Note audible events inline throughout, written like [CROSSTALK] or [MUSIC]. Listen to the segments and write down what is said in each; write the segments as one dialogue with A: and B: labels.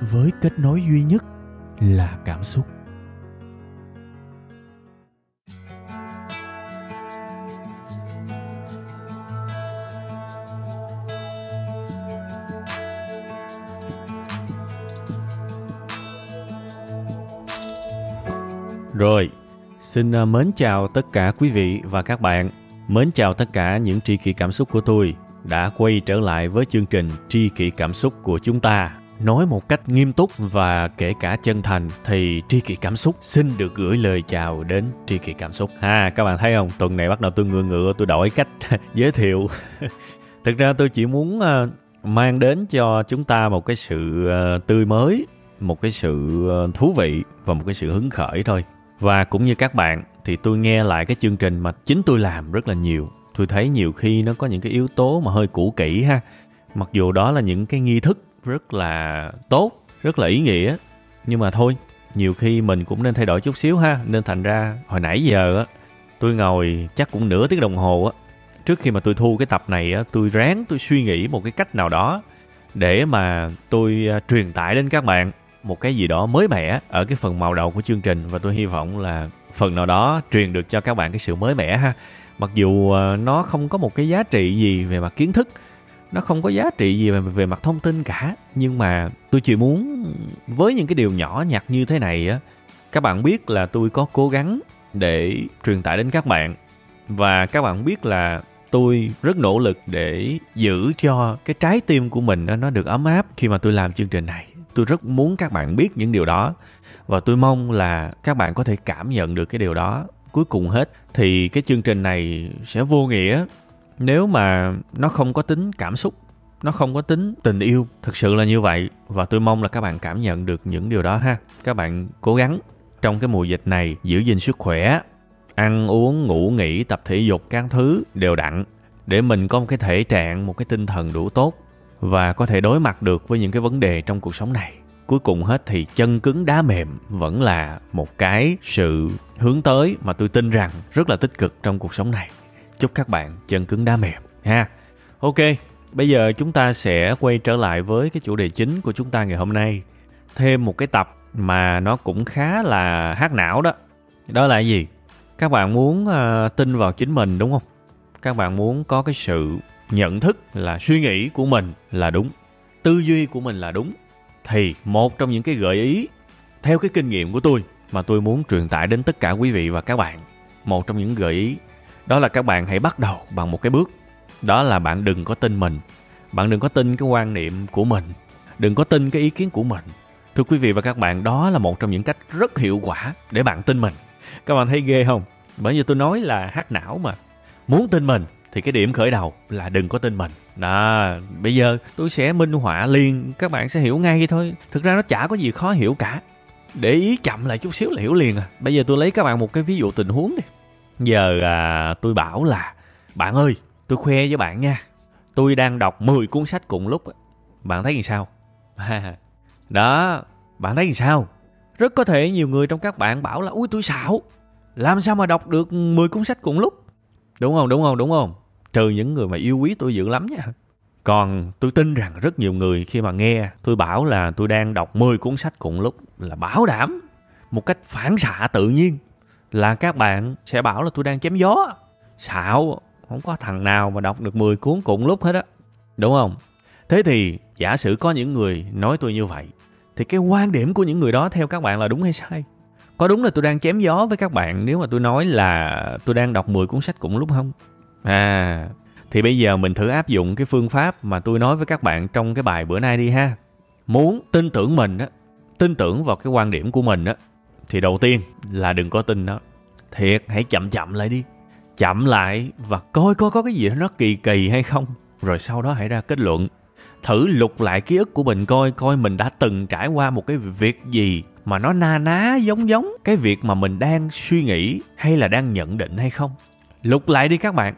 A: với kết nối duy nhất là cảm xúc Rồi, xin à, mến chào tất cả quý vị và các bạn. Mến chào tất cả những tri kỷ cảm xúc của tôi đã quay trở lại với chương trình tri kỷ cảm xúc của chúng ta. Nói một cách nghiêm túc và kể cả chân thành thì tri kỷ cảm xúc xin được gửi lời chào đến tri kỷ cảm xúc. Ha, các bạn thấy không? Tuần này bắt đầu tôi ngựa ngựa tôi đổi cách [LAUGHS] giới thiệu. [LAUGHS] Thực ra tôi chỉ muốn ờ, mang đến cho chúng ta một cái sự ờ, tươi mới, một cái sự ờ, thú vị và một cái sự hứng khởi thôi và cũng như các bạn thì tôi nghe lại cái chương trình mà chính tôi làm rất là nhiều. Tôi thấy nhiều khi nó có những cái yếu tố mà hơi cũ kỹ ha. Mặc dù đó là những cái nghi thức rất là tốt, rất là ý nghĩa. Nhưng mà thôi, nhiều khi mình cũng nên thay đổi chút xíu ha. Nên thành ra hồi nãy giờ á, tôi ngồi chắc cũng nửa tiếng đồng hồ á. Trước khi mà tôi thu cái tập này á, tôi ráng tôi suy nghĩ một cái cách nào đó để mà tôi à, truyền tải đến các bạn một cái gì đó mới mẻ ở cái phần màu đầu của chương trình và tôi hy vọng là phần nào đó truyền được cho các bạn cái sự mới mẻ ha mặc dù à, nó không có một cái giá trị gì về mặt kiến thức nó không có giá trị gì về, về mặt thông tin cả. Nhưng mà tôi chỉ muốn với những cái điều nhỏ nhặt như thế này á các bạn biết là tôi có cố gắng để truyền tải đến các bạn. Và các bạn biết là tôi rất nỗ lực để giữ cho cái trái tim của mình nó được ấm áp khi mà tôi làm chương trình này. Tôi rất muốn các bạn biết những điều đó. Và tôi mong là các bạn có thể cảm nhận được cái điều đó. Cuối cùng hết thì cái chương trình này sẽ vô nghĩa nếu mà nó không có tính cảm xúc, nó không có tính tình yêu, thực sự là như vậy. Và tôi mong là các bạn cảm nhận được những điều đó ha. Các bạn cố gắng trong cái mùa dịch này giữ gìn sức khỏe, ăn uống, ngủ, nghỉ, tập thể dục các thứ đều đặn để mình có một cái thể trạng, một cái tinh thần đủ tốt và có thể đối mặt được với những cái vấn đề trong cuộc sống này. Cuối cùng hết thì chân cứng đá mềm vẫn là một cái sự hướng tới mà tôi tin rằng rất là tích cực trong cuộc sống này chúc các bạn chân cứng đá mềm ha. Ok bây giờ chúng ta sẽ quay trở lại với cái chủ đề chính của chúng ta ngày hôm nay. Thêm một cái tập mà nó cũng khá là hát não đó. Đó là gì? Các bạn muốn uh, tin vào chính mình đúng không? Các bạn muốn có cái sự nhận thức là suy nghĩ của mình là đúng tư duy của mình là đúng thì một trong những cái gợi ý theo cái kinh nghiệm của tôi mà tôi muốn truyền tải đến tất cả quý vị và các bạn một trong những gợi ý đó là các bạn hãy bắt đầu bằng một cái bước. Đó là bạn đừng có tin mình. Bạn đừng có tin cái quan niệm của mình. Đừng có tin cái ý kiến của mình. Thưa quý vị và các bạn, đó là một trong những cách rất hiệu quả để bạn tin mình. Các bạn thấy ghê không? Bởi vì tôi nói là hát não mà. Muốn tin mình thì cái điểm khởi đầu là đừng có tin mình. Đó, bây giờ tôi sẽ minh họa liền. Các bạn sẽ hiểu ngay thôi. Thực ra nó chả có gì khó hiểu cả. Để ý chậm lại chút xíu là hiểu liền à. Bây giờ tôi lấy các bạn một cái ví dụ tình huống đi giờ à, tôi bảo là bạn ơi tôi khoe với bạn nha. Tôi đang đọc 10 cuốn sách cùng lúc bạn thấy như sao? [LAUGHS] Đó bạn thấy như sao? Rất có thể nhiều người trong các bạn bảo là ui tôi xạo. Làm sao mà đọc được 10 cuốn sách cùng lúc? Đúng không? Đúng không? Đúng không? Trừ những người mà yêu quý tôi dữ lắm nha. Còn tôi tin rằng rất nhiều người khi mà nghe tôi bảo là tôi đang đọc 10 cuốn sách cùng lúc là bảo đảm một cách phản xạ tự nhiên là các bạn sẽ bảo là tôi đang chém gió. Xạo không có thằng nào mà đọc được 10 cuốn cùng lúc hết á. Đúng không? Thế thì giả sử có những người nói tôi như vậy thì cái quan điểm của những người đó theo các bạn là đúng hay sai? Có đúng là tôi đang chém gió với các bạn nếu mà tôi nói là tôi đang đọc 10 cuốn sách cùng lúc không? À, thì bây giờ mình thử áp dụng cái phương pháp mà tôi nói với các bạn trong cái bài bữa nay đi ha. Muốn tin tưởng mình á, tin tưởng vào cái quan điểm của mình á, thì đầu tiên là đừng có tin nó. Thiệt, hãy chậm chậm lại đi. Chậm lại và coi coi có cái gì nó kỳ kỳ hay không. Rồi sau đó hãy ra kết luận. thử lục lại ký ức của mình coi coi mình đã từng trải qua một cái việc gì mà nó na ná giống giống cái việc mà mình đang suy nghĩ hay là đang nhận định hay không lục lại đi các bạn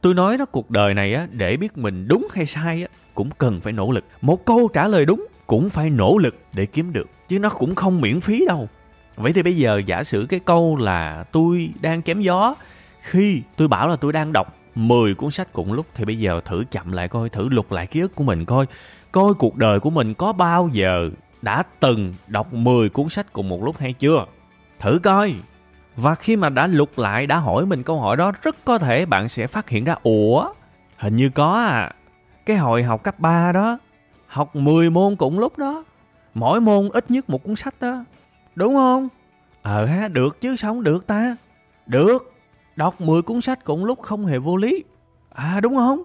A: tôi nói đó cuộc đời này á để biết mình đúng hay sai á cũng cần phải nỗ lực một câu trả lời đúng cũng phải nỗ lực để kiếm được chứ nó cũng không miễn phí đâu vậy thì bây giờ giả sử cái câu là tôi đang chém gió khi tôi bảo là tôi đang đọc 10 cuốn sách cùng lúc, thì bây giờ thử chậm lại coi, thử lục lại ký ức của mình coi. Coi cuộc đời của mình có bao giờ đã từng đọc 10 cuốn sách cùng một lúc hay chưa? Thử coi. Và khi mà đã lục lại, đã hỏi mình câu hỏi đó, rất có thể bạn sẽ phát hiện ra, ủa, hình như có à. Cái hồi học cấp 3 đó, học 10 môn cùng lúc đó, mỗi môn ít nhất một cuốn sách đó đúng không? Ờ ha được chứ, sao không được ta? Được. Đọc 10 cuốn sách cùng lúc không hề vô lý. À đúng không?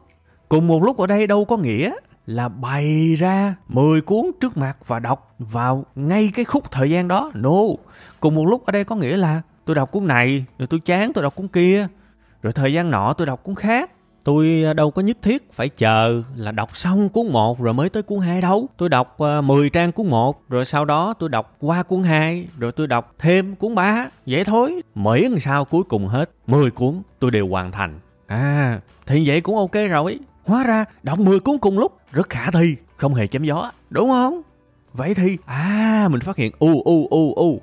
A: Cùng một lúc ở đây đâu có nghĩa là bày ra 10 cuốn trước mặt và đọc vào ngay cái khúc thời gian đó. No. Cùng một lúc ở đây có nghĩa là tôi đọc cuốn này, rồi tôi chán, tôi đọc cuốn kia. Rồi thời gian nọ tôi đọc cuốn khác tôi à, đâu có nhất thiết phải chờ là đọc xong cuốn 1 rồi mới tới cuốn 2 đâu. Tôi đọc à, 10 trang cuốn 1 rồi sau đó tôi đọc qua cuốn 2 rồi tôi đọc thêm cuốn 3. Vậy thôi. Miễn sao cuối cùng hết 10 cuốn tôi đều hoàn thành. À thì vậy cũng ok rồi. Hóa ra đọc 10 cuốn cùng lúc rất khả thi, không hề chém gió, đúng không? Vậy thì à mình phát hiện u u u u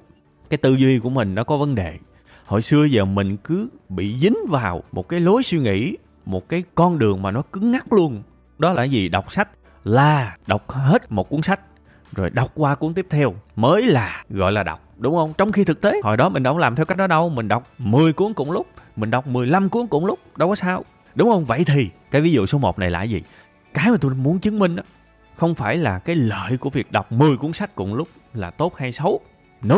A: cái tư duy của mình nó có vấn đề. Hồi xưa giờ mình cứ bị dính vào một cái lối suy nghĩ một cái con đường mà nó cứng ngắc luôn. Đó là gì? Đọc sách. Là đọc hết một cuốn sách. Rồi đọc qua cuốn tiếp theo. Mới là gọi là đọc đúng không? Trong khi thực tế hồi đó mình đâu làm theo cách đó đâu. Mình đọc 10 cuốn cùng lúc. Mình đọc 15 cuốn cùng lúc. Đâu có sao. Đúng không? Vậy thì cái ví dụ số 1 này là gì? Cái mà tôi muốn chứng minh đó, không phải là cái lợi của việc đọc 10 cuốn sách cùng lúc là tốt hay xấu. No.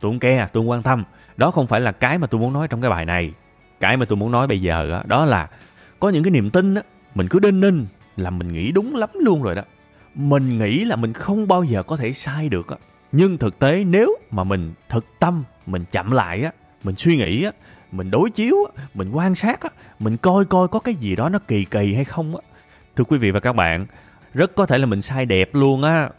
A: Tôi không care tôi không quan tâm. Đó không phải là cái mà tôi muốn nói trong cái bài này. Cái mà tôi muốn nói bây giờ đó, đó là có những cái niềm tin á, mình cứ đinh ninh là mình nghĩ đúng lắm luôn rồi đó. Mình nghĩ là mình không bao giờ có thể sai được á. Nhưng thực tế nếu mà mình thực tâm, mình chậm lại á, mình suy nghĩ á, mình đối chiếu á, mình quan sát á, mình coi coi có cái gì đó nó kỳ kỳ hay không á, thưa quý vị và các bạn, rất có thể là mình sai đẹp luôn á.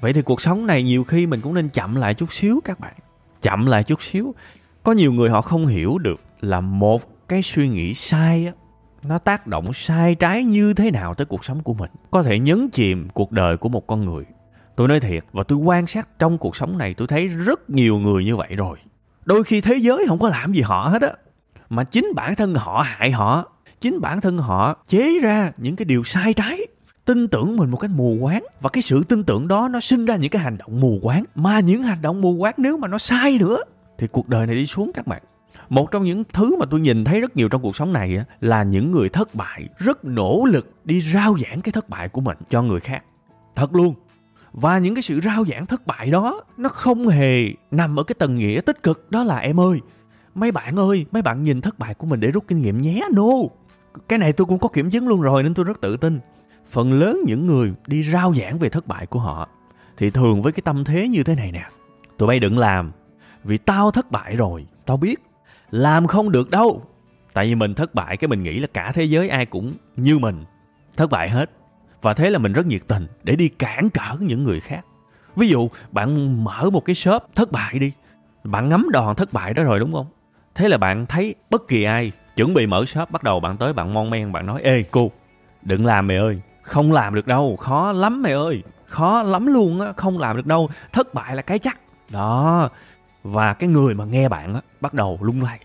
A: Vậy thì cuộc sống này nhiều khi mình cũng nên chậm lại chút xíu các bạn. Chậm lại chút xíu. Có nhiều người họ không hiểu được là một cái suy nghĩ sai á nó tác động sai trái như thế nào tới cuộc sống của mình. Có thể nhấn chìm cuộc đời của một con người. Tôi nói thiệt và tôi quan sát trong cuộc sống này, tôi thấy rất nhiều người như vậy rồi. Đôi khi thế giới không có làm gì họ hết á. Mà chính bản thân họ hại họ. Chính bản thân họ chế ra những cái điều sai trái. Tin tưởng mình một cách mù quáng. Và cái sự tin tưởng đó nó sinh ra những cái hành động mù quáng. Mà những hành động mù quáng nếu mà nó sai nữa, thì cuộc đời này đi xuống các bạn một trong những thứ mà tôi nhìn thấy rất nhiều trong cuộc sống này là những người thất bại rất nỗ lực đi rao giảng cái thất bại của mình cho người khác. Thật luôn. Và những cái sự rao giảng thất bại đó, nó không hề nằm ở cái tầng nghĩa tích cực. Đó là, em ơi, mấy bạn ơi, mấy bạn nhìn thất bại của mình để rút kinh nghiệm nhé, no. Cái này tôi cũng có kiểm chứng luôn rồi nên tôi rất tự tin. Phần lớn những người đi rao giảng về thất bại của họ thì thường với cái tâm thế như thế này nè. Tụi bay đừng làm vì tao thất bại rồi, tao biết làm không được đâu. Tại vì mình thất bại, cái mình nghĩ là cả thế giới ai cũng như mình. Thất bại hết. Và thế là mình rất nhiệt tình để đi cản trở những người khác. Ví dụ, bạn mở một cái shop thất bại đi. Bạn ngắm đòn thất bại đó rồi, đúng không? Thế là bạn thấy bất kỳ ai chuẩn bị mở shop, bắt đầu bạn tới, bạn mon men, bạn nói, ê, cô, đừng làm mày ơi. Không làm được đâu. Khó lắm mày ơi. Khó lắm luôn á. Không làm được đâu. Thất bại là cái chắc. Đó và cái người mà nghe bạn á, bắt đầu lung lay.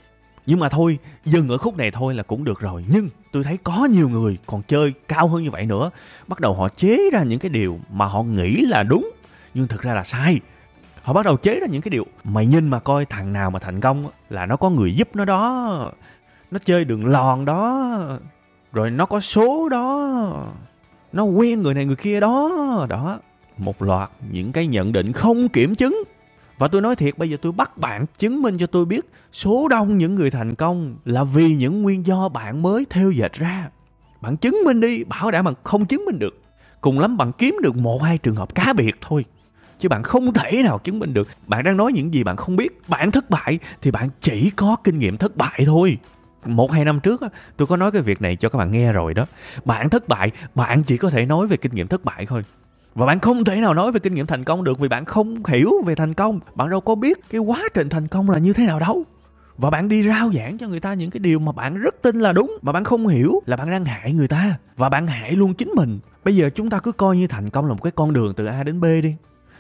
A: Nhưng mà thôi, dừng ở khúc này thôi là cũng được rồi. Nhưng tôi thấy có nhiều người còn chơi cao hơn như vậy nữa. Bắt đầu họ chế ra những cái điều mà họ nghĩ là đúng, nhưng thực ra là sai. Họ bắt đầu chế ra những cái điều, mày nhìn mà coi thằng nào mà thành công là nó có người giúp nó đó. Nó chơi đường lòn đó. Rồi nó có số đó. Nó quen người này người kia đó. Đó, một loạt những cái nhận định không kiểm chứng và tôi nói thiệt bây giờ tôi bắt bạn chứng minh cho tôi biết số đông những người thành công là vì những nguyên do bạn mới theo dệt ra. Bạn chứng minh đi, bảo đảm bạn không chứng minh được. Cùng lắm bạn kiếm được một hai trường hợp cá biệt thôi. Chứ bạn không thể nào chứng minh được. Bạn đang nói những gì bạn không biết. Bạn thất bại thì bạn chỉ có kinh nghiệm thất bại thôi. một hai năm trước tôi có nói cái việc này cho các bạn nghe rồi đó bạn thất bại bạn chỉ có thể nói về kinh nghiệm thất bại thôi và bạn không thể nào nói về kinh nghiệm thành công được vì bạn không hiểu về thành công. Bạn đâu có biết cái quá trình thành công là như thế nào đâu. Và bạn đi rao giảng cho người ta những cái điều mà bạn rất tin là đúng, mà bạn không hiểu là bạn đang hại người ta. Và bạn hại luôn chính mình. Bây giờ chúng ta cứ coi như thành công là một cái con đường từ a đến b đi.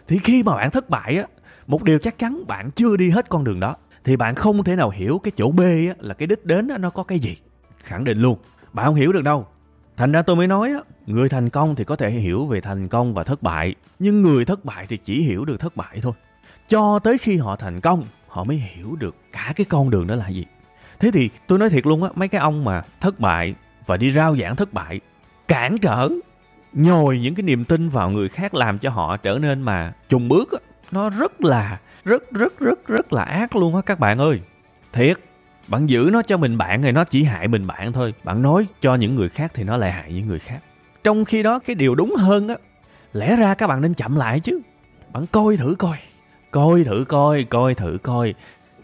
A: Thì khi mà bạn thất bại á, một điều chắc chắn bạn chưa đi hết con đường đó. Thì bạn không thể nào hiểu cái chỗ b á, là cái đích đến á, nó có cái gì. Khẳng định luôn. Bạn không hiểu được đâu thành ra tôi mới nói á, người thành công thì có thể hiểu về thành công và thất bại, nhưng người thất bại thì chỉ hiểu được thất bại thôi. Cho tới khi họ thành công, họ mới hiểu được cả cái con đường đó là gì. Thế thì tôi nói thiệt luôn á, mấy cái ông mà thất bại và đi rao giảng thất bại, cản trở, nhồi những cái niềm tin vào người khác làm cho họ trở nên mà trùng bước á, nó rất là, rất rất rất rất là ác luôn á các bạn ơi. Thiệt bạn giữ nó cho mình bạn thì nó chỉ hại mình bạn thôi. Bạn nói cho những người khác thì nó lại hại những người khác. Trong khi đó, cái điều đúng hơn á, lẽ ra các bạn nên chậm lại chứ. Bạn coi thử coi coi thử coi coi thử coi.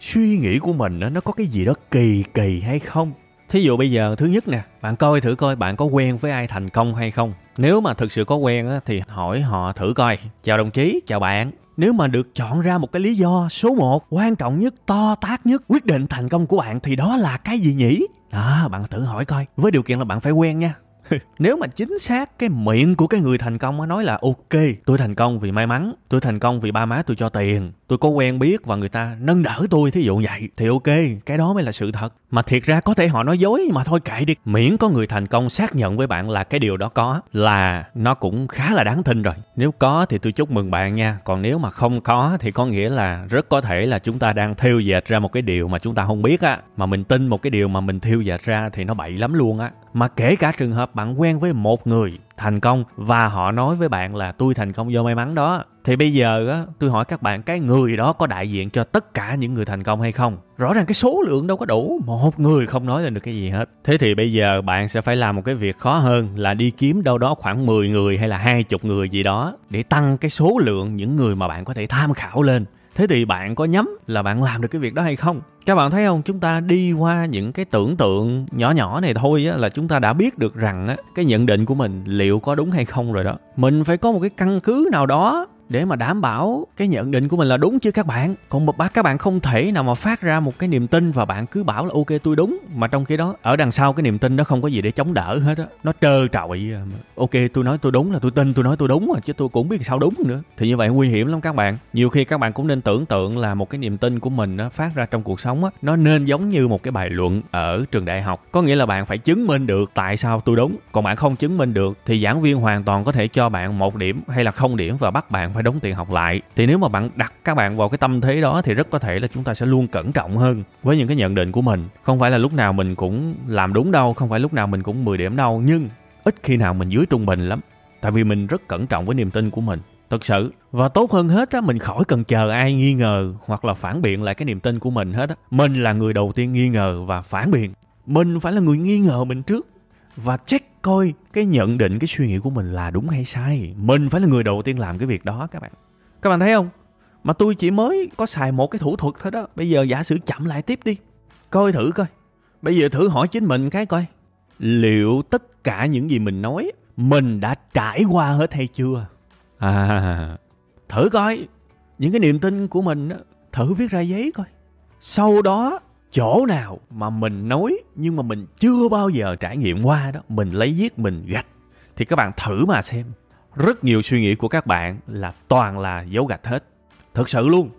A: Suy nghĩ của mình nó có cái gì đó kỳ kỳ hay không? Thí dụ bây giờ, thứ nhất nè, bạn coi thử coi bạn có quen với ai thành công hay không? Nếu mà thực sự có quen á, thì hỏi họ thử coi. Chào đồng chí chào bạn. Nếu mà được chọn ra một cái lý do số 1 quan trọng nhất to tát nhất quyết định thành công của bạn thì đó là cái gì nhỉ? Đó bạn thử hỏi coi. Với điều kiện là bạn phải quen nha. [LAUGHS] nếu mà chính xác cái miệng của cái người thành công nói là ok, tôi thành công vì may mắn, tôi thành công vì ba má tôi cho tiền, tôi có quen biết và người ta nâng đỡ tôi thí dụ vậy, thì ok, cái đó mới là sự thật. Mà thiệt ra có thể họ nói dối mà thôi kệ đi. Miễn có người thành công xác nhận với bạn là cái điều đó có, là nó cũng khá là đáng tin rồi. Nếu có thì tôi chúc mừng bạn nha. Còn nếu mà không có thì có nghĩa là rất có thể là chúng ta đang thêu dệt ra một cái điều mà chúng ta không biết á. Mà mình tin một cái điều mà mình thêu dệt ra thì nó bậy lắm luôn á mà kể cả trường hợp bạn quen với một người thành công và họ nói với bạn là tôi thành công do may mắn đó. Thì bây giờ á, tôi hỏi các bạn, cái người đó có đại diện cho tất cả những người thành công hay không? Rõ ràng cái số lượng đâu có đủ, một người không nói lên được cái gì hết. Thế thì bây giờ bạn sẽ phải làm một cái việc khó hơn là đi kiếm đâu đó khoảng 10 người hay là hai chục người gì đó để tăng cái số lượng những người mà bạn có thể tham khảo lên thế thì bạn có nhắm là bạn làm được cái việc đó hay không? Các bạn thấy không? Chúng ta đi qua những cái tưởng tượng nhỏ nhỏ này thôi á, là chúng ta đã biết được rằng á, cái nhận định của mình liệu có đúng hay không rồi đó. Mình phải có một cái căn cứ nào đó để mà đảm bảo cái nhận định của mình là đúng chứ các bạn. Còn một bác các bạn không thể nào mà phát ra một cái niềm tin và bạn cứ bảo là, ok, tôi đúng. Mà trong khi đó, ở đằng sau cái niềm tin đó không có gì để chống đỡ hết á. Nó trơ trọi à, ok, tôi nói tôi đúng là tôi tin, tôi nói tôi đúng rồi chứ tôi cũng biết sao đúng nữa. Thì như vậy nguy hiểm lắm các bạn. Nhiều khi các bạn cũng nên tưởng tượng là một cái niềm tin của mình nó phát ra trong cuộc sống á, nó nên giống như một cái bài luận ở trường đại học. Có nghĩa là bạn phải chứng minh được tại sao tôi đúng. Còn bạn không chứng minh được thì giảng viên hoàn toàn có thể cho bạn một điểm hay là không điểm và bắt bạn phải đóng tiền học lại. Thì nếu mà bạn đặt các bạn vào cái tâm thế đó thì rất có thể là chúng ta sẽ luôn cẩn trọng hơn với những cái nhận định của mình. Không phải là lúc nào mình cũng làm đúng đâu, không phải lúc nào mình cũng 10 điểm đâu, nhưng ít khi nào mình dưới trung bình lắm. Tại vì mình rất cẩn trọng với niềm tin của mình. Thật sự, và tốt hơn hết á, mình khỏi cần chờ ai nghi ngờ hoặc là phản biện lại cái niềm tin của mình hết á. Mình là người đầu tiên nghi ngờ và phản biện. Mình phải là người nghi ngờ mình trước và check coi cái nhận định, cái suy nghĩ của mình là đúng hay sai. Mình phải là người đầu tiên làm cái việc đó các bạn. Các bạn thấy không? Mà tôi chỉ mới có xài một cái thủ thuật thôi đó. Bây giờ giả sử chậm lại tiếp đi. Coi thử coi. Bây giờ thử hỏi chính mình cái coi. Liệu tất cả những gì mình nói, mình đã trải qua hết hay chưa? À thử coi. Những cái niềm tin của mình thử viết ra giấy coi. Sau đó chỗ nào mà mình nói nhưng mà mình chưa bao giờ trải nghiệm qua đó, mình lấy viết, mình gạch. Thì các bạn thử mà xem. Rất nhiều suy nghĩ của các bạn là toàn là dấu gạch hết. Thực sự luôn.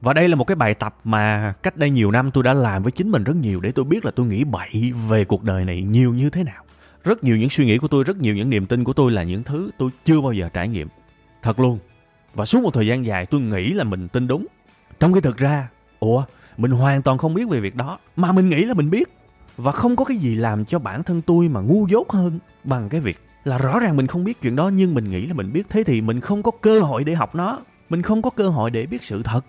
A: Và đây là một cái bài tập mà cách đây nhiều năm tôi đã làm với chính mình rất nhiều để tôi biết là tôi nghĩ bậy về cuộc đời này nhiều như thế nào. Rất nhiều những suy nghĩ của tôi, rất nhiều những niềm tin của tôi là những thứ tôi chưa bao giờ trải nghiệm. Thật luôn. Và suốt một thời gian dài tôi nghĩ là mình tin đúng. Trong khi thực ra, ủa mình hoàn toàn không biết về việc đó, mà mình nghĩ là mình biết. Và không có cái gì làm cho bản thân tôi mà ngu dốt hơn bằng cái việc là rõ ràng mình không biết chuyện đó, nhưng mình nghĩ là mình biết. Thế thì mình không có cơ hội để học nó. Mình không có cơ hội để biết sự thật.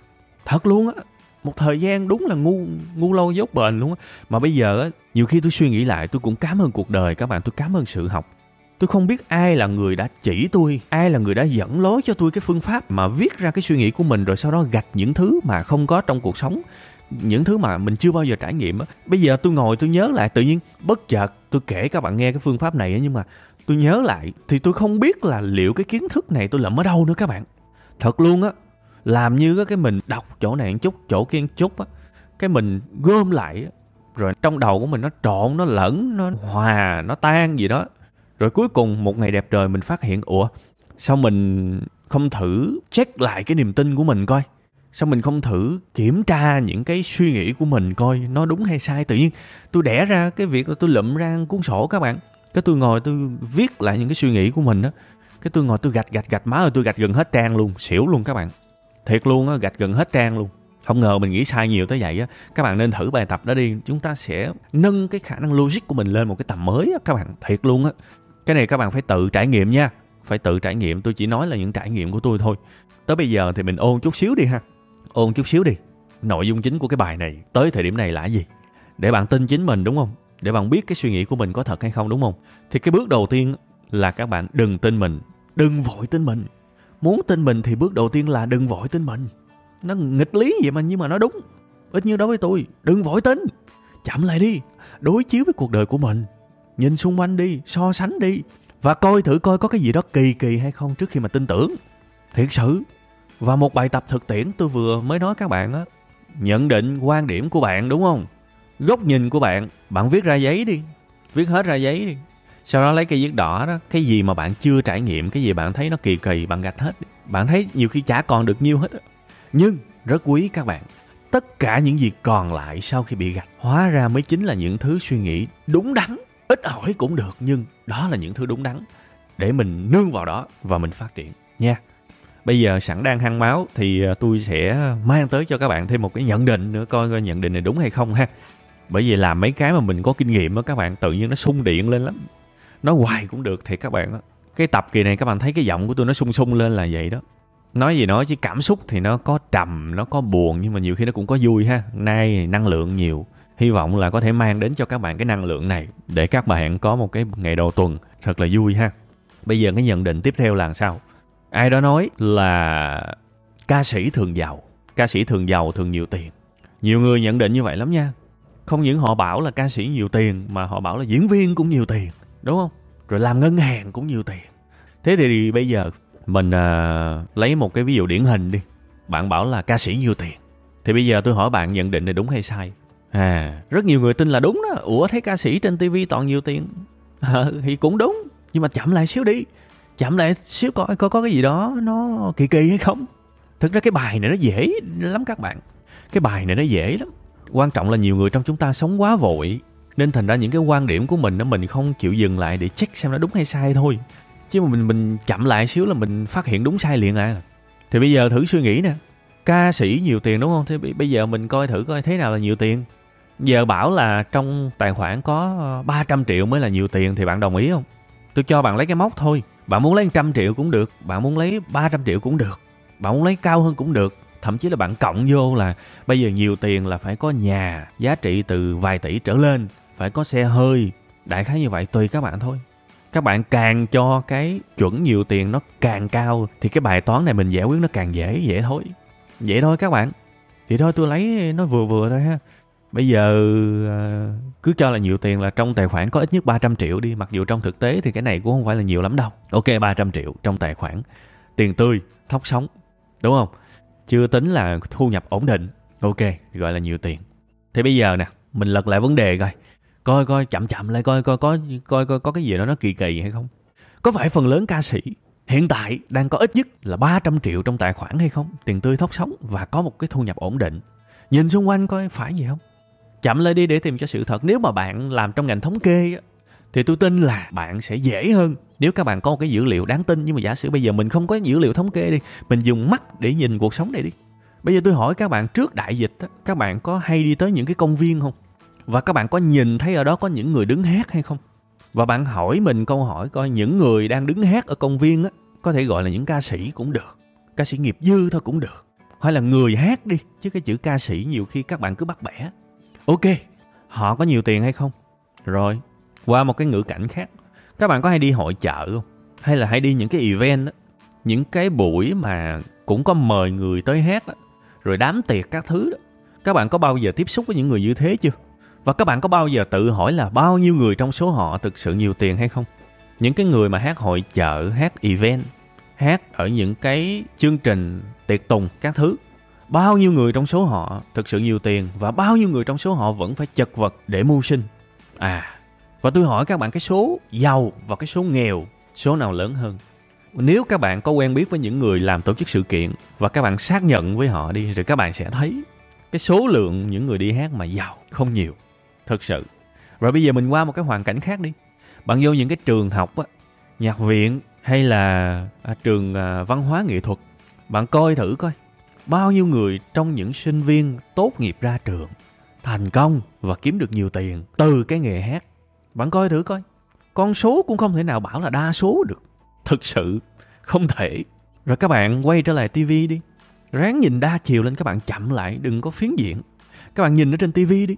A: Thật luôn á. Một thời gian đúng là ngu ngu lâu dốt bền luôn á. Mà bây giờ á, nhiều khi tôi suy nghĩ lại, tôi cũng cảm ơn cuộc đời các bạn, tôi cảm ơn sự học. Tôi không biết ai là người đã chỉ tôi, ai là người đã dẫn lối cho tôi cái phương pháp mà viết ra cái suy nghĩ của mình, rồi sau đó gạch những thứ mà không có trong cuộc sống những thứ mà mình chưa bao giờ trải nghiệm á. Bây giờ tôi ngồi tôi nhớ lại, tự nhiên bất chợt tôi kể các bạn nghe cái phương pháp này nhưng mà tôi nhớ lại thì tôi không biết là liệu cái kiến thức này tôi lầm ở đâu nữa các bạn. Thật luôn á, làm như cái mình đọc chỗ này một chút, chỗ kia một chút á, cái mình gom lại rồi trong đầu của mình nó trộn, nó lẫn, nó hòa, nó tan gì đó. Rồi cuối cùng một ngày đẹp trời mình phát hiện, ủa, sao mình không thử check lại cái niềm tin của mình coi? Sao mình không thử kiểm tra những cái suy nghĩ của mình coi nó đúng hay sai? Tự nhiên tôi đẻ ra cái việc là tôi lụm ra cuốn sổ các bạn. Cái tôi ngồi tôi viết lại những cái suy nghĩ của mình á. Cái tôi ngồi tôi gạch gạch gạch má rồi tôi gạch gần hết trang luôn, xỉu luôn các bạn. Thiệt luôn á, gạch gần hết trang luôn. Không ngờ mình nghĩ sai nhiều tới vậy á. Các bạn nên thử bài tập đó đi. Chúng ta sẽ nâng cái khả năng logic của mình lên một cái tầm mới á các bạn. Thiệt luôn á. Cái này các bạn phải tự trải nghiệm nha. Phải tự trải nghiệm. Tôi chỉ nói là những trải nghiệm của tôi thôi. Tới bây giờ thì mình ôn chút xíu đi ha ôn chút xíu đi. Nội dung chính của cái bài này tới thời điểm này là gì? Để bạn tin chính mình, đúng không? Để bạn biết cái suy nghĩ của mình có thật hay không, đúng không? Thì cái bước đầu tiên là các bạn đừng tin mình. Đừng vội tin mình. Muốn tin mình thì bước đầu tiên là đừng vội tin mình. Nó nghịch lý vậy mà, nhưng mà nó đúng. Ít như đối với tôi, đừng vội tin. Chậm lại đi. Đối chiếu với cuộc đời của mình. Nhìn xung quanh đi, so sánh đi. Và coi thử coi có cái gì đó kỳ kỳ hay không trước khi mà tin tưởng. Thiệt sự và một bài tập thực tiễn tôi vừa mới nói các bạn á. Nhận định quan điểm của bạn, đúng không? Góc nhìn của bạn. Bạn viết ra giấy đi. Viết hết ra giấy đi. Sau đó lấy cây viết đỏ đó. Cái gì mà bạn chưa trải nghiệm, cái gì bạn thấy nó kỳ kỳ, bạn gạch hết bạn thấy nhiều khi chả còn được nhiêu hết nhưng rất quý các bạn, tất cả những gì còn lại sau khi bị gạch, hóa ra mới chính là những thứ suy nghĩ đúng đắn. Ít ỏi cũng được, nhưng đó là những thứ đúng đắn để mình nương vào đó và mình phát triển. Nha bây giờ sẵn đang hăng máu thì ờ, tôi sẽ mang tới cho các bạn thêm một cái nhận định nữa, coi coi nhận định này đúng hay không ha. Bởi vì làm mấy cái mà mình có kinh nghiệm á, các bạn, tự nhiên nó sung điện lên lắm. Nói hoài cũng được thì các bạn á. Cái tập kỳ này các bạn thấy cái giọng của tôi nó sung sung lên là vậy đó. Nói gì nói chứ cảm xúc thì nó có trầm, nó có buồn nhưng mà nhiều khi nó cũng có vui ha. Nay năng lượng nhiều, hy vọng là có thể mang đến cho các bạn cái năng lượng này để các bạn có một cái ngày đầu tuần thật là vui ha. Bây giờ cái nhận định tiếp theo là sao? Ai đó nói là ca sĩ thường giàu. Ca sĩ thường giàu thường nhiều tiền. Nhiều người nhận định như vậy lắm nha. Không những họ bảo là ca sĩ nhiều tiền mà họ bảo là diễn viên cũng nhiều tiền đúng không? Rồi làm ngân hàng cũng nhiều tiền. Thế thì bây giờ mình à, lấy một cái ví dụ điển hình đi. Bạn bảo là ca sĩ nhiều tiền. Thì bây giờ tôi hỏi bạn nhận định này đúng hay sai? À rất nhiều người tin là đúng đó. Ủa thấy ca sĩ trên tivi toàn nhiều tiền? À, thì cũng đúng. Nhưng mà chậm lại xíu đi chậm lại xíu coi coi có cái gì đó nó kỳ kỳ hay không. Thực ra cái bài này nó dễ lắm các bạn. Cái bài này nó dễ lắm. Quan trọng là nhiều người trong chúng ta sống quá vội, nên thành ra những cái quan điểm của mình nó mình không chịu dừng lại để check xem nó đúng hay sai thôi. Chứ mà mình mình chậm lại xíu là mình phát hiện đúng sai liền à. Thì bây giờ thử suy nghĩ nè. Ca sĩ nhiều tiền đúng không? Thế bây giờ mình coi thử coi thế nào là nhiều tiền. Giờ bảo là trong tài khoản có 300 triệu mới là nhiều tiền thì bạn đồng ý không? Tôi cho bạn lấy cái mốc thôi bạn muốn lấy 100 triệu cũng được, bạn muốn lấy 300 triệu cũng được, bạn muốn lấy cao hơn cũng được. Thậm chí là bạn cộng vô là bây giờ nhiều tiền là phải có nhà, giá trị từ vài tỷ trở lên, phải có xe hơi, đại khái như vậy, tùy các bạn thôi. Các bạn càng cho cái chuẩn nhiều tiền nó càng cao thì cái bài toán này mình giải quyết nó càng dễ dễ thôi. Vậy thôi các bạn. Thì thôi tôi lấy, nó vừa vừa thôi ha bây giờ ờ, cứ cho là nhiều tiền là trong tài khoản có ít nhất 300 triệu đi. Mặc dù trong thực tế thì cái này cũng không phải là nhiều lắm đâu. Ok 300 triệu trong tài khoản. Tiền tươi, thóc sống, đúng không? Chưa tính là thu nhập ổn định. Ok, gọi là nhiều tiền. Thế bây giờ nè, mình lật lại vấn đề coi. Coi coi, chậm chậm lại coi coi có, coi coi có cái gì đó nó kỳ kỳ hay không? Có phải phần lớn ca sĩ hiện tại đang có ít nhất là 300 triệu trong tài khoản hay không? Tiền tươi, thóc sống và có một cái thu nhập ổn định. Nhìn xung quanh coi phải gì không? Chậm lại đi để tìm cho sự thật. Nếu mà bạn làm trong ngành thống kê thì tôi tin là bạn sẽ dễ hơn. Nếu các bạn có một cái dữ liệu đáng tin, nhưng mà giả sử bây giờ mình không có dữ liệu thống kê đi, mình dùng mắt để nhìn cuộc sống này đi. Bây giờ tôi hỏi các bạn, trước đại dịch các bạn có hay đi tới những cái công viên không? Và các bạn có nhìn thấy ở đó có những người đứng hát hay không? Và bạn hỏi mình câu hỏi coi những người đang đứng hát ở công viên á, có thể gọi là những ca sĩ cũng được, ca sĩ nghiệp dư thôi cũng được, hay là người hát đi, chứ cái chữ ca sĩ nhiều khi các bạn cứ bắt bẻ ok họ có nhiều tiền hay không? Rồi qua một cái ngữ cảnh khác. Các bạn có hay đi hội chợ không? Hay là hay đi những cái event đó, những cái buổi mà cũng có mời người tới hát đó, rồi đám tiệc các thứ đó. Các bạn có bao giờ tiếp xúc với những người như thế chưa? Và các bạn có bao giờ tự hỏi là bao nhiêu người trong số họ thực sự nhiều tiền hay không? Những cái người mà hát hội chợ hát event hát ở những cái chương trình tiệc tùng các thứ bao nhiêu người trong số họ thực sự nhiều tiền và bao nhiêu người trong số họ vẫn phải chật vật để mưu sinh? À và tôi hỏi các bạn cái số giàu và cái số nghèo số nào lớn hơn? Nếu các bạn có quen biết với những người làm tổ chức sự kiện và các bạn xác nhận với họ đi rồi các bạn sẽ thấy cái số lượng những người đi hát mà giàu không nhiều. Thực sự. Rồi bây giờ mình qua một cái hoàn cảnh khác đi. Bạn vô những cái trường học á nhạc viện hay là à, trường à, văn hóa nghệ thuật bạn coi thử coi bao nhiêu người trong những sinh viên tốt nghiệp ra trường, thành công và kiếm được nhiều tiền từ cái nghề hát? Bạn coi thử coi. Con số cũng không thể nào bảo là đa số được. Thực sự, không thể. Rồi các bạn quay trở lại tivi đi. Ráng nhìn đa chiều lên các bạn chậm lại, đừng có phiến diện. Các bạn nhìn ở trên tivi đi.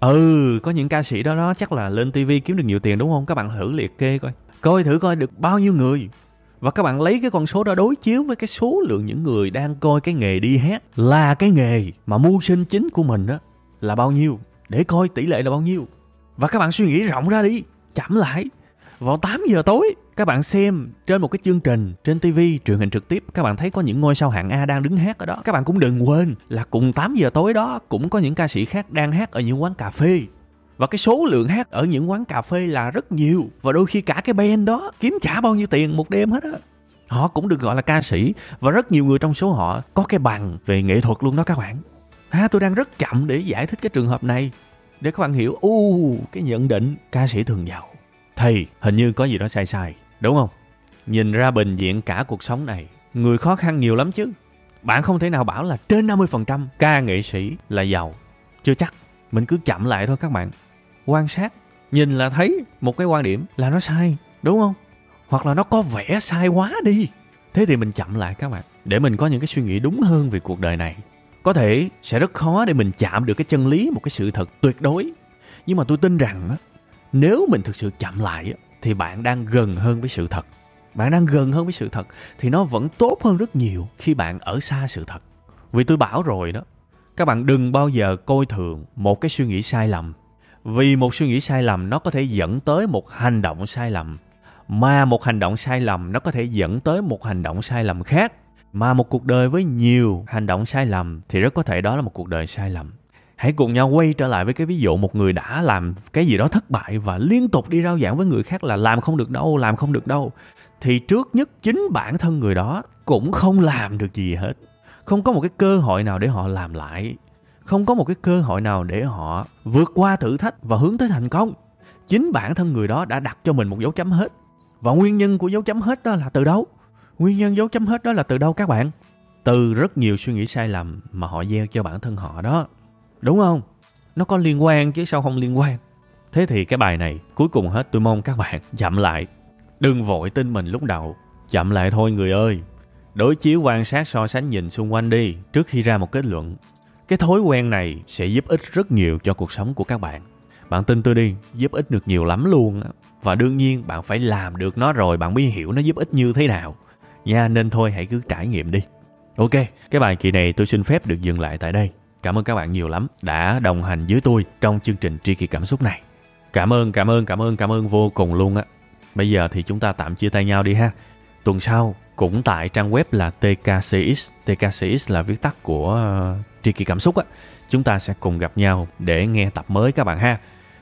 A: Ừ có những ca sĩ đó đó chắc là lên tivi kiếm được nhiều tiền đúng không? Các bạn thử liệt kê coi. Coi thử coi được bao nhiêu người và các bạn lấy cái con số đó đối chiếu với cái số lượng những người đang coi cái nghề đi hát là cái nghề mà mưu sinh chính của mình đó là bao nhiêu? Để coi tỷ lệ là bao nhiêu. Và các bạn suy nghĩ rộng ra đi, chậm lại. Vào 8 giờ tối, các bạn xem trên một cái chương trình trên TV truyền hình trực tiếp, các bạn thấy có những ngôi sao hạng A đang đứng hát ở đó. Các bạn cũng đừng quên là cùng 8 giờ tối đó cũng có những ca sĩ khác đang hát ở những quán cà phê và cái số lượng hát ở những quán cà phê là rất nhiều. Và đôi khi cả cái band đó kiếm trả bao nhiêu tiền một đêm hết á. Họ cũng được gọi là ca sĩ. Và rất nhiều người trong số họ có cái bằng về nghệ thuật luôn đó các bạn. Ha, tôi đang rất chậm để giải thích cái trường hợp này. Để các bạn hiểu, u, cái nhận định ca sĩ thường giàu. Thì hình như có gì đó sai sai, đúng không? Nhìn ra bình diện cả cuộc sống này, người khó khăn nhiều lắm chứ. Bạn không thể nào bảo là trên 50% ca nghệ sĩ là giàu. Chưa chắc, mình cứ chậm lại thôi các bạn quan sát, nhìn là thấy một cái quan điểm là nó sai, đúng không? Hoặc là nó có vẻ sai quá đi. Thế thì mình chậm lại các bạn, để mình có những cái suy nghĩ đúng hơn về cuộc đời này. Có thể sẽ rất khó để mình chạm được cái chân lý, một cái sự thật tuyệt đối. Nhưng mà tôi tin rằng nếu mình thực sự chậm lại thì bạn đang gần hơn với sự thật. Bạn đang gần hơn với sự thật, thì nó vẫn tốt hơn rất nhiều khi bạn ở xa sự thật. Vì tôi bảo rồi đó, các bạn đừng bao giờ coi thường một cái suy nghĩ sai lầm vì một suy nghĩ sai lầm, nó có thể dẫn tới một hành động sai lầm. Mà một hành động sai lầm, nó có thể dẫn tới một hành động sai lầm khác. Mà một cuộc đời với nhiều hành động sai lầm, thì rất có thể đó là một cuộc đời sai lầm. Hãy cùng nhau quay trở lại với cái ví dụ một người đã làm cái gì đó thất bại và liên tục đi rao giảng với người khác là làm không được đâu, làm không được đâu. Thì trước nhất chính bản thân người đó cũng không làm được gì hết. Không có một cái cơ hội nào để họ làm lại không có một cái cơ hội nào để họ vượt qua thử thách và hướng tới thành công. Chính bản thân người đó đã đặt cho mình một dấu chấm hết. Và nguyên nhân của dấu chấm hết đó là từ đâu? Nguyên nhân dấu chấm hết đó là từ đâu các bạn? Từ rất nhiều suy nghĩ sai lầm mà họ gieo cho bản thân họ đó. Đúng không? Nó có liên quan chứ sao không liên quan? Thế thì cái bài này cuối cùng hết tôi mong các bạn [LAUGHS] chậm lại. Đừng vội tin mình lúc đầu. Chậm lại thôi người ơi. Đối chiếu quan sát so sánh nhìn xung quanh đi, trước khi ra một kết luận cái thói quen này sẽ giúp ích rất nhiều cho cuộc sống của các bạn. Bạn tin tôi đi, giúp ích được nhiều lắm luôn và đương nhiên, bạn phải làm được nó rồi, bạn mới hiểu nó giúp ích như thế nào. Nha, nên thôi, hãy cứ trải nghiệm đi. Ok, cái bài kỳ này tôi xin phép được dừng lại tại đây. Cảm ơn các bạn nhiều lắm đã đồng hành với tôi trong chương trình tri kỳ cảm xúc này. Cảm ơn cảm ơn cảm ơn cảm ơn vô cùng luôn á. Bây giờ thì chúng ta tạm chia tay nhau đi ha. Tuần sau cũng tại trang web là TKCX TKCX là viết tắt của uh, tri kỳ cảm xúc á. Chúng ta sẽ cùng gặp nhau để nghe tập mới các bạn ha.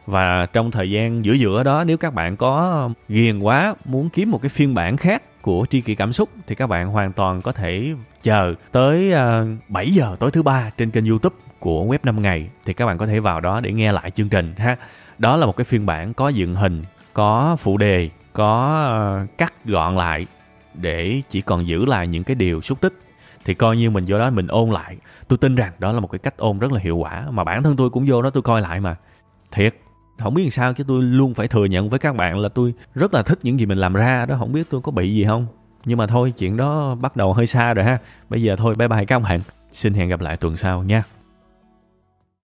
A: Và trong thời gian giữa giữa đó nếu các bạn có ghiền quá muốn kiếm một cái phiên bản khác của tri kỳ cảm xúc thì các bạn hoàn toàn có thể chờ tới ờ, uh, 7 giờ tối thứ ba trên kênh youtube của web 5 ngày thì các bạn có thể vào đó để nghe lại chương trình ha. Đó là một cái phiên bản có dựng hình có phụ đề có uh, cắt gọn lại để chỉ còn giữ lại những cái điều xúc tích, thì coi như mình vô đó mình ôn lại. Tôi tin rằng đó là một cái cách ôn rất là hiệu quả, mà bản thân tôi cũng vô đó tôi coi lại mà. Thiệt, không biết làm sao chứ tôi luôn phải thừa nhận với các bạn là tôi rất là thích những gì mình làm ra đó, không biết tôi có bị gì không? Nhưng mà thôi, chuyện đó bắt đầu hơi xa rồi ha. Bây giờ thôi, bye bye các bạn. Xin hẹn gặp lại tuần sau nha.